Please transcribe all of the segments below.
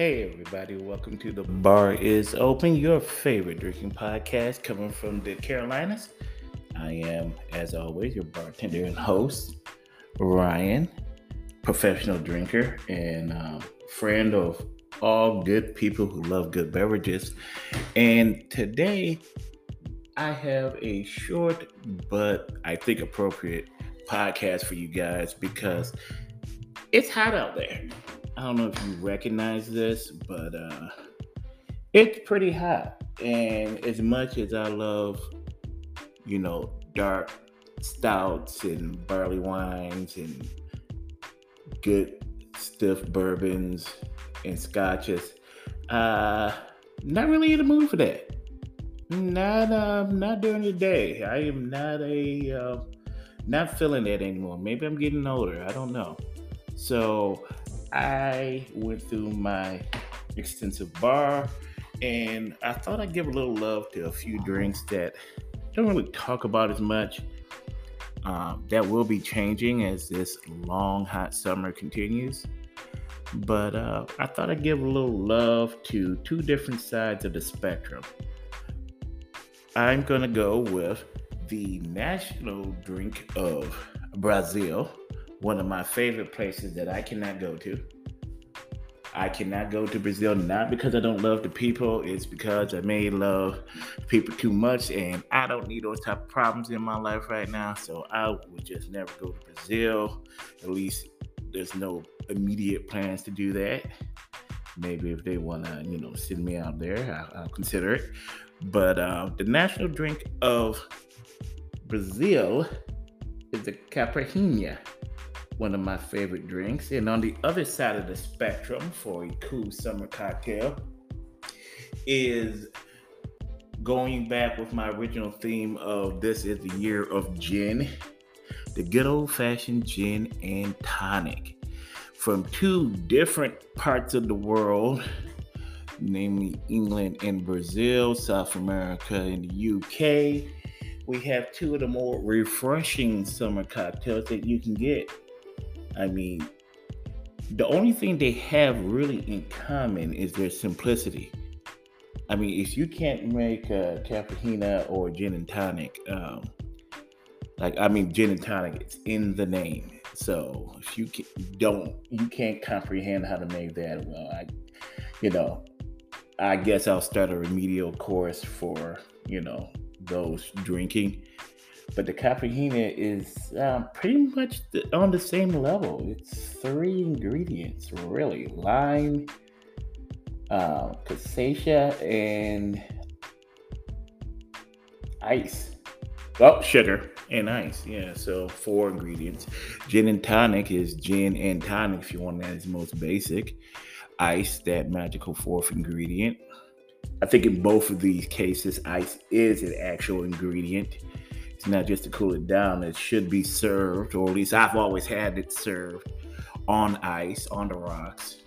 Hey, everybody, welcome to The Bar is Open, your favorite drinking podcast coming from the Carolinas. I am, as always, your bartender and host, Ryan, professional drinker and um, friend of all good people who love good beverages. And today, I have a short but I think appropriate podcast for you guys because it's hot out there. I don't know if you recognize this, but uh, it's pretty hot. And as much as I love, you know, dark stouts and barley wines and good stiff bourbons and scotches, uh, not really in the mood for that. Not, uh, not during the day. I am not a, uh, not feeling that anymore. Maybe I'm getting older. I don't know. So I went through my extensive bar and I thought I'd give a little love to a few drinks that don't really talk about as much. Um, that will be changing as this long hot summer continues. But uh, I thought I'd give a little love to two different sides of the spectrum. I'm going to go with the national drink of Brazil one of my favorite places that I cannot go to. I cannot go to Brazil not because I don't love the people, it's because I may love people too much and I don't need those type of problems in my life right now. So I would just never go to Brazil. At least there's no immediate plans to do that. Maybe if they want to, you know, send me out there, I'll, I'll consider it. But uh, the national drink of Brazil is the Caipirinha one of my favorite drinks. And on the other side of the spectrum for a cool summer cocktail is going back with my original theme of this is the year of gin, the good old fashioned gin and tonic from two different parts of the world, namely England and Brazil, South America and the UK. We have two of the more refreshing summer cocktails that you can get I mean, the only thing they have really in common is their simplicity. I mean, if you can't make a caipirinha or gin and tonic, um, like I mean, gin and tonic, it's in the name. So if you can, don't, you can't comprehend how to make that. Well, I, you know, I guess I'll start a remedial course for you know those drinking but the caipirinha is uh, pretty much on the same level. It's three ingredients, really: lime, uh, cassava, and ice. Oh, sugar and ice. Yeah, so four ingredients. Gin and tonic is gin and tonic if you want that as most basic. Ice, that magical fourth ingredient. I think in both of these cases, ice is an actual ingredient. Not just to cool it down. It should be served, or at least I've always had it served on ice, on the rocks.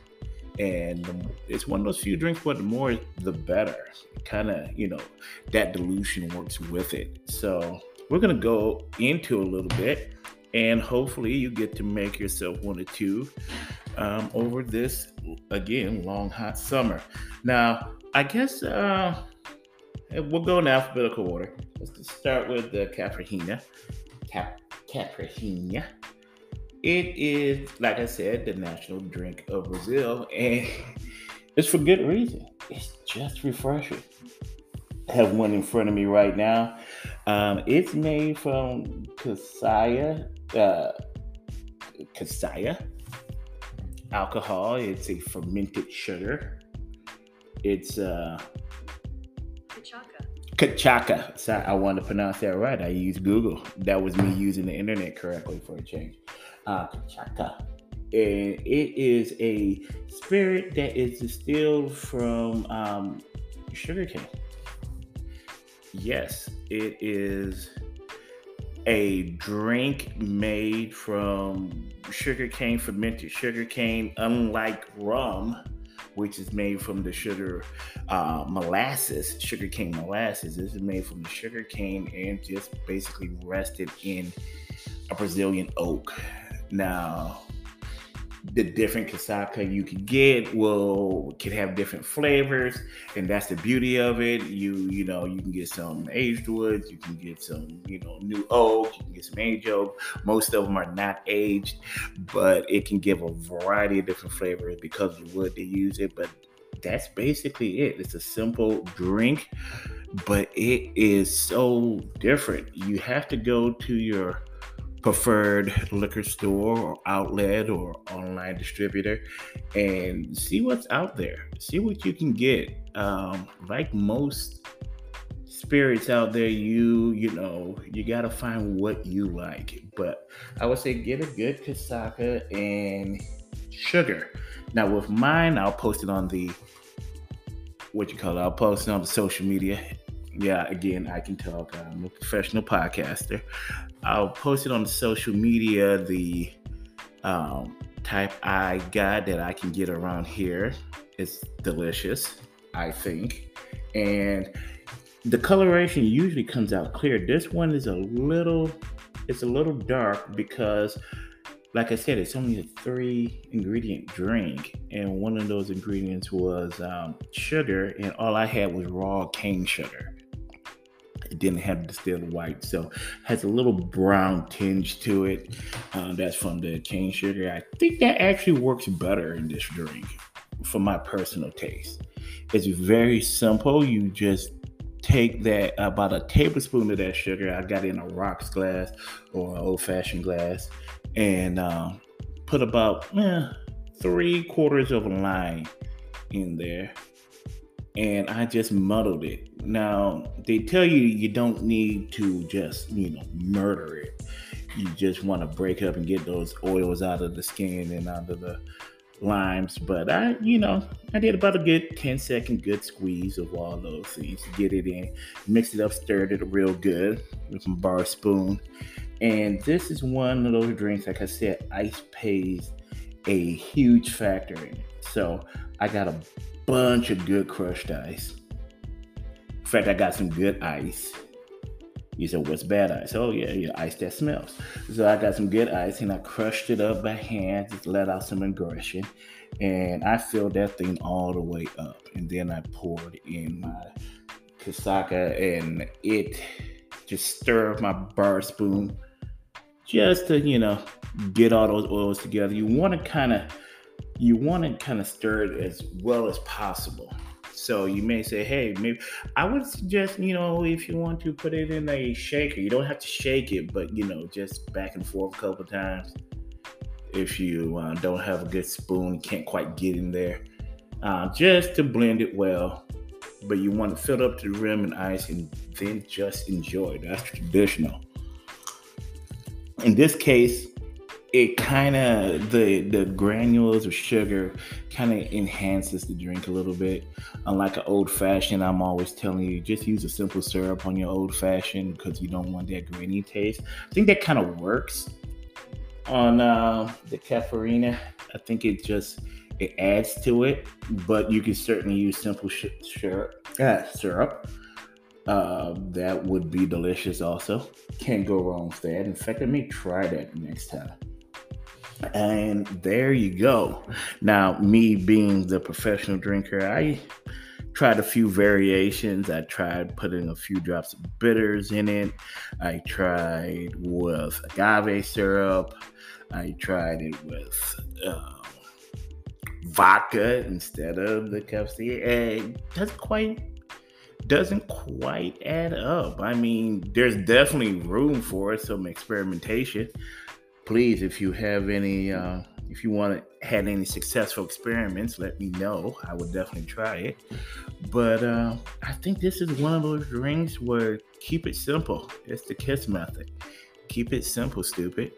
And it's one of those few drinks, but the more the better. Kind of, you know, that dilution works with it. So we're gonna go into a little bit, and hopefully you get to make yourself one or two um, over this again long hot summer. Now, I guess uh, we'll go in alphabetical order. Let's start with the Caipirinha. Cap. It is, like I said, the national drink of Brazil, and it's for good reason. It's just refreshing. I have one in front of me right now. Um, it's made from cassava, uh, cassava alcohol. It's a fermented sugar. It's uh, Kachaka. Sorry, I want to pronounce that right. I used Google. That was me using the internet correctly for a change. Uh, Kachaka. And it is a spirit that is distilled from um, sugarcane. Yes, it is a drink made from sugarcane, fermented sugarcane, unlike rum which is made from the sugar uh, molasses, sugarcane molasses. This is made from the sugarcane and just basically rested in a Brazilian oak. Now, the different casaca you can get will can have different flavors, and that's the beauty of it. You you know you can get some aged woods, you can get some you know new oak, you can get some aged oak. Most of them are not aged, but it can give a variety of different flavors because of the wood they use it. But that's basically it. It's a simple drink, but it is so different. You have to go to your preferred liquor store or outlet or online distributor and see what's out there. See what you can get. Um, like most spirits out there, you you know you gotta find what you like. But I would say get a good casaca and sugar. Now with mine, I'll post it on the what you call it. I'll post it on the social media yeah, again, I can talk. I'm a professional podcaster. I'll post it on social media, the um, type I got that I can get around here. It's delicious, I think. And the coloration usually comes out clear. This one is a little, it's a little dark because like I said, it's only a three ingredient drink, and one of those ingredients was um, sugar, and all I had was raw cane sugar. Didn't have distilled white, so has a little brown tinge to it. Uh, that's from the cane sugar. I think that actually works better in this drink, for my personal taste. It's very simple. You just take that about a tablespoon of that sugar. I got in a rocks glass or an old fashioned glass, and uh, put about eh, three quarters of a lime in there and I just muddled it. Now, they tell you you don't need to just, you know, murder it. You just want to break up and get those oils out of the skin and out of the limes. But I, you know, I did about a good 10 second good squeeze of all those things get it in. mix it up, stirred it real good with some bar spoon. And this is one of those drinks, like I said, ice pays a huge factor in it. So I got a bunch of good crushed ice. In fact, I got some good ice. You said, what's bad ice? Oh, yeah, yeah, ice that smells. So I got some good ice and I crushed it up by hand, just let out some aggression. And I filled that thing all the way up. And then I poured in my casaca and it just stirred my bar spoon just to, you know, get all those oils together. You want to kind of you want to kind of stir it as well as possible. So you may say, hey, maybe I would suggest, you know, if you want to put it in a shaker, you don't have to shake it, but you know, just back and forth a couple times. If you uh, don't have a good spoon, can't quite get in there, uh, just to blend it well. But you want to fill up to the rim and ice and then just enjoy. That's traditional. In this case, it kind of the the granules of sugar kind of enhances the drink a little bit. Unlike an old fashioned, I'm always telling you just use a simple syrup on your old fashioned because you don't want that grainy taste. I think that kind of works on uh, the Caipirinha. I think it just it adds to it, but you can certainly use simple sh- syrup. Uh, syrup. Uh, that would be delicious also. Can't go wrong with that. In fact, I may try that next time. And there you go. Now, me being the professional drinker, I tried a few variations. I tried putting a few drops of bitters in it. I tried with agave syrup. I tried it with uh, vodka instead of the Pepsi. It doesn't quite doesn't quite add up. I mean, there's definitely room for some experimentation please, if you have any, uh, if you want to had any successful experiments, let me know. I would definitely try it. But uh, I think this is one of those drinks where keep it simple. It's the KISS method. Keep it simple, stupid.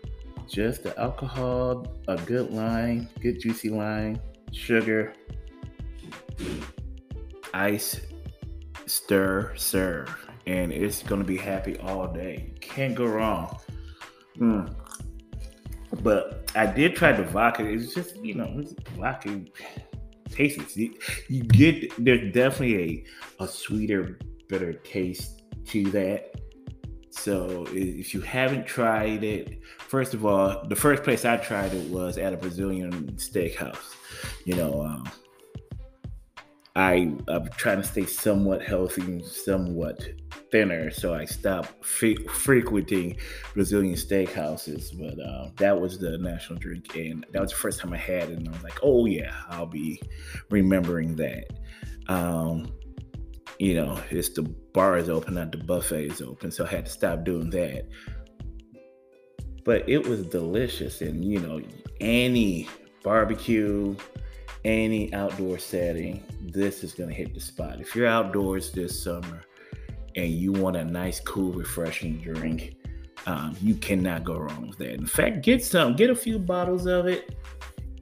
Just the alcohol, a good line, good juicy line, sugar, ice, stir, serve. And it's to be happy all day. Can't go wrong. Mm. But I did try the vodka. It's just you know, vodka tastes. You, you get there's definitely a a sweeter, better taste to that. So if you haven't tried it, first of all, the first place I tried it was at a Brazilian steakhouse. You know, um, I I'm trying to stay somewhat healthy, somewhat thinner, so I stopped fe- frequenting Brazilian steakhouses. But uh, that was the national drink, and that was the first time I had it, and I was like, oh yeah, I'll be remembering that. Um, you know, it's the bar is open, not the buffet is open, so I had to stop doing that. But it was delicious, and you know, any barbecue, any outdoor setting, this is gonna hit the spot. If you're outdoors this summer and you want a nice, cool, refreshing drink, um, you cannot go wrong with that. In fact, get some, get a few bottles of it.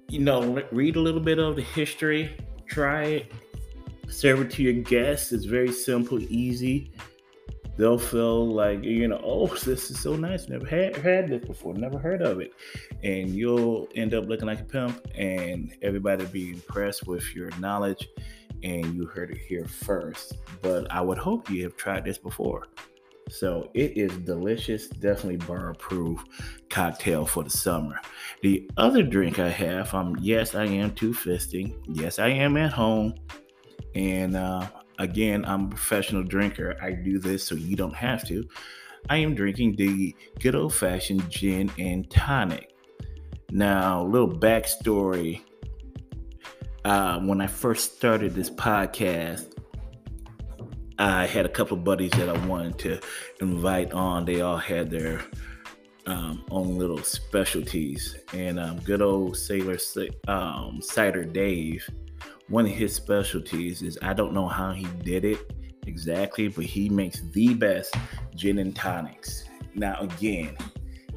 You know, read a little bit of the history, try it, serve it to your guests. It's very simple, easy. They'll feel like you know, oh, this is so nice. Never had had this before. Never heard of it, and you'll end up looking like a pimp, and everybody be impressed with your knowledge. And you heard it here first. But I would hope you have tried this before. So it is delicious, definitely bar proof cocktail for the summer. The other drink I have, um, yes, I am two fisting. Yes, I am at home. And uh, again, I'm a professional drinker. I do this so you don't have to. I am drinking the good old fashioned gin and tonic. Now, little backstory. Uh, when I first started this podcast, I had a couple of buddies that I wanted to invite on. They all had their um, own little specialties. And um, good old Sailor um, Cider Dave one of his specialties is I don't know how he did it exactly, but he makes the best gin and tonics. Now, again,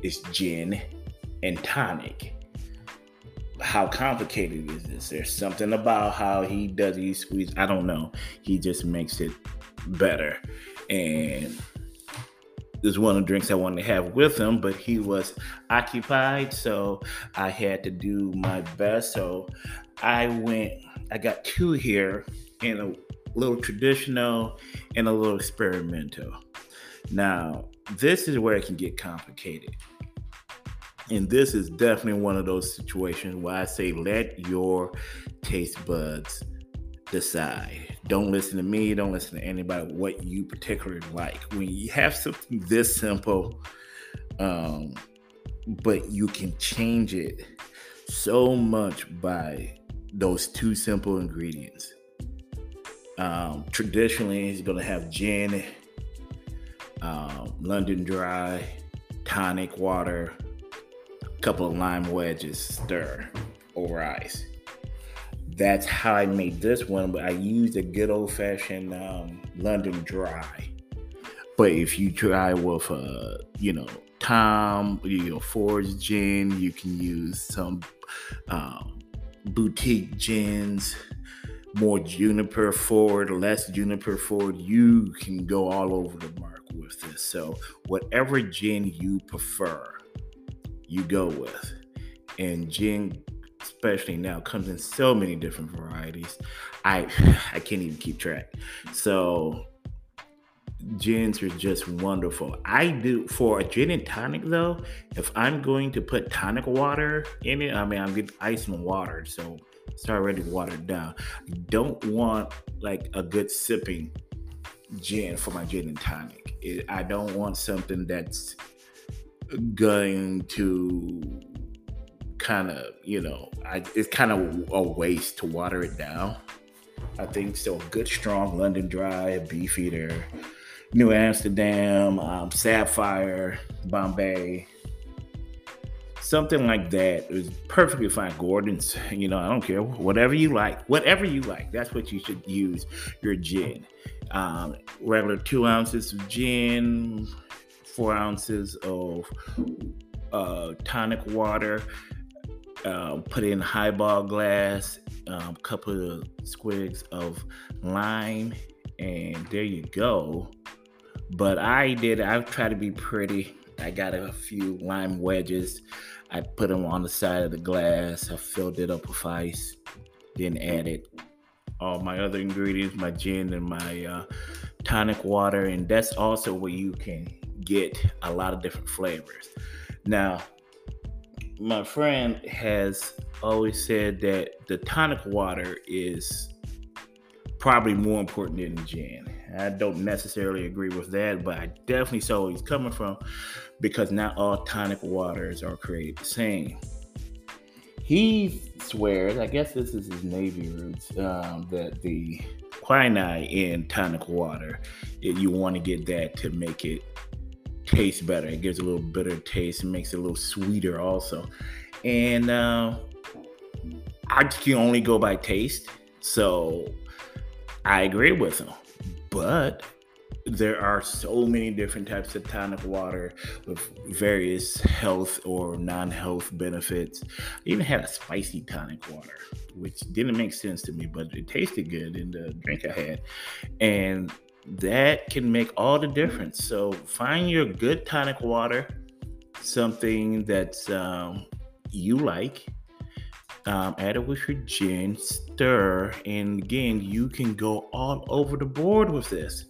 it's gin and tonic. How complicated is this? There's something about how he does these squeeze. I don't know. He just makes it better. And this is one of the drinks I wanted to have with him, but he was occupied, so I had to do my best. So I went I got two here and a little traditional and a little experimental. Now, this is where it can get complicated. And this is definitely one of those situations where I say let your taste buds decide. Don't listen to me, don't listen to anybody what you particularly like. When you have something this simple, um, but you can change it so much by those two simple ingredients. Um, traditionally, it's going to have gin, um, London Dry, tonic water, couple of lime wedges, stir over ice. That's how I made this one, but I used a good old fashioned um, London Dry. But if you try with, uh, you know, Tom, you know, Ford's gin, you can use some um, boutique gins, more juniper forward, less juniper forward. You can go all over the mark with this. So, whatever gin you prefer, you go with. And gin, especially now, comes in so many different varieties. I I can't even keep track. So gins are just wonderful. I do for a gin and tonic though. If I'm going to put tonic water in it, I mean I'm getting ice and water, so it's already watered down. Don't want like a good sipping gin for my gin and tonic. It, I don't want something that's going to kind of you know I, it's kind of a waste to water it down. I think so. Good strong London Dry, Beefeater, New Amsterdam, um, Sapphire, Bombay, something like that is perfectly fine. Gordon's, you know, I don't care, whatever you like, whatever you like, that's what you should use your gin. Um, regular two ounces of gin, four ounces of uh, tonic water. Uh, put in highball glass, a um, couple of squigs of lime, and there you go. But I did, I tried to be pretty. I got a few lime wedges. I put them on the side of the glass. I filled it up with ice, then added all my other ingredients, my gin and my uh, tonic water. And that's also where you can get a lot of different flavors. Now, my friend has always said that the tonic water is probably more important than gin. I don't necessarily agree with that, but I definitely saw where he's coming from because not all tonic waters are created the same. He swears, I guess this is his Navy roots, um, that the quinine in tonic water, you want to get that to make it taste better. It gives a little bitter taste and makes it a little sweeter also. And uh, I can only go by taste. So I agree with him. But there are so many different types of tonic water with various health or non-health benefits. I even had a spicy tonic water, which didn't make sense to me, but it tasted good in the drink I had. And that can make all the difference. So find your good tonic water, something that's um, you like. Um, add it with your gin, stir, and again, you can go all over the board with this.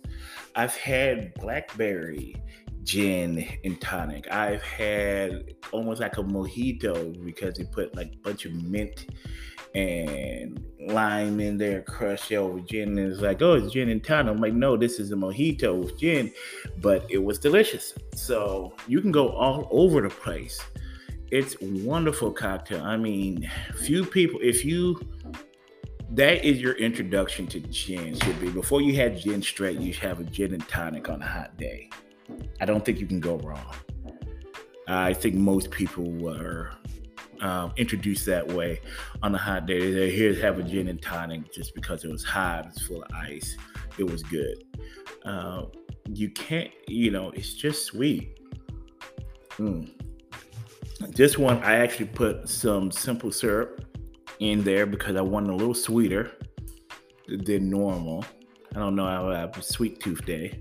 I've had blackberry gin and tonic. I've had almost like a mojito because they put like a bunch of mint and lime in there, crushed over gin. And it's like, oh, it's gin and tonic. I'm like, no, this is a mojito with gin, but it was delicious. So you can go all over the place. It's wonderful cocktail. I mean, few people, if you that is your introduction to gin should be before you had gin straight you should have a gin and tonic on a hot day i don't think you can go wrong i think most people were um, introduced that way on a hot day they here have a gin and tonic just because it was hot it's full of ice it was good uh, you can't you know it's just sweet mm. this one i actually put some simple syrup in there because I wanted a little sweeter than normal. I don't know, how I have a sweet tooth day.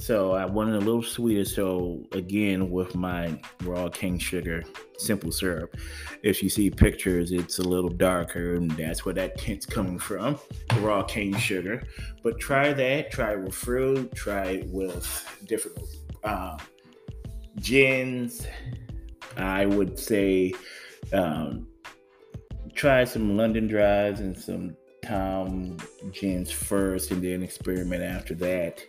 So I wanted a little sweeter. So again, with my raw cane sugar, simple syrup, if you see pictures, it's a little darker, and that's where that tint's coming from, raw cane sugar. But try that. Try it with fruit. Try it with different um, gins. I would say um, try some London Dries and some Tom gins first and then experiment after that.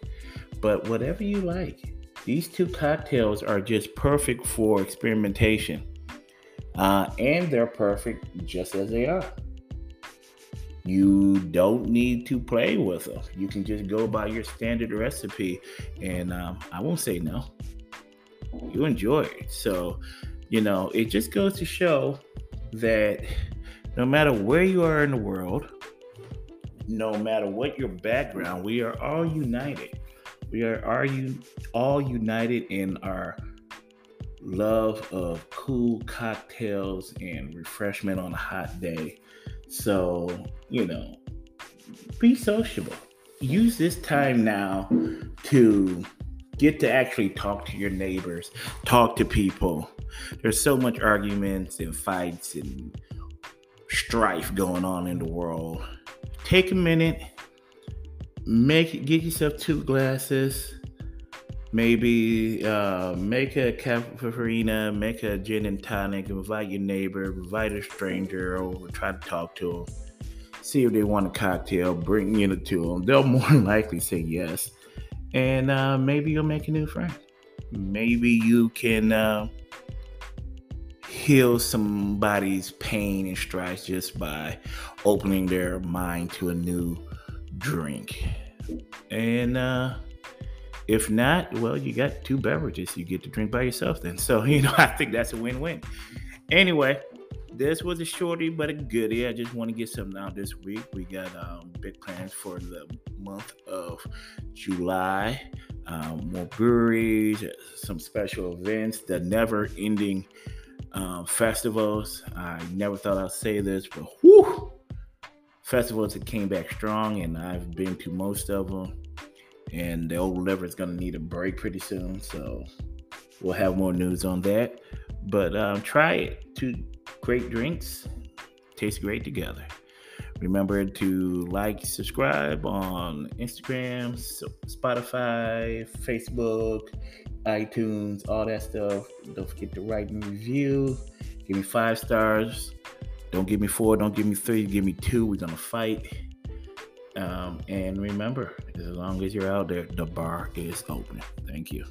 But whatever you like, these two cocktails are just perfect for experimentation. Uh, and they're perfect just as they are. You don't need to play with them. You can just go by your standard recipe, and um, I won't say no. You enjoy it. So, you know, it just goes to show that no matter where you are in the world, no matter what your background, we are all united. We are, are you all united in our love of cool cocktails and refreshment on a hot day. So, you know, be sociable. Use this time now to get to actually talk to your neighbors, talk to people. There's so much arguments and fights and strife going on in the world. Take a minute, make get yourself two glasses, maybe uh, make a caipirinha, make a gin and tonic, invite your neighbor, invite a stranger over, try to talk to them, see if they want a cocktail, bring it to them. They'll more likely say yes, and uh, maybe you'll make a new friend. Maybe you can. Uh, heal somebody's pain and stress just by opening their mind to a new drink. And uh, if not, well, you got two beverages you get to drink by yourself then. So, you know, I think that's a win win. Anyway, this was a shorty but a goodie. I just want to get something out this week. We got um, big plans for the month of July. Um, more breweries, some special events, the never ending um, festivals. I never thought I'd say this, but whew, festivals that came back strong, and I've been to most of them. And the old liver is going to need a break pretty soon, so we'll have more news on that. But um, try it. Two great drinks taste great together. Remember to like, subscribe on Instagram, Spotify, Facebook, iTunes, all that stuff. Don't forget to write and review. Give me five stars. Don't give me four. Don't give me three. Give me two. We're gonna fight. Um, and remember, as long as you're out there, the bar is open. Thank you.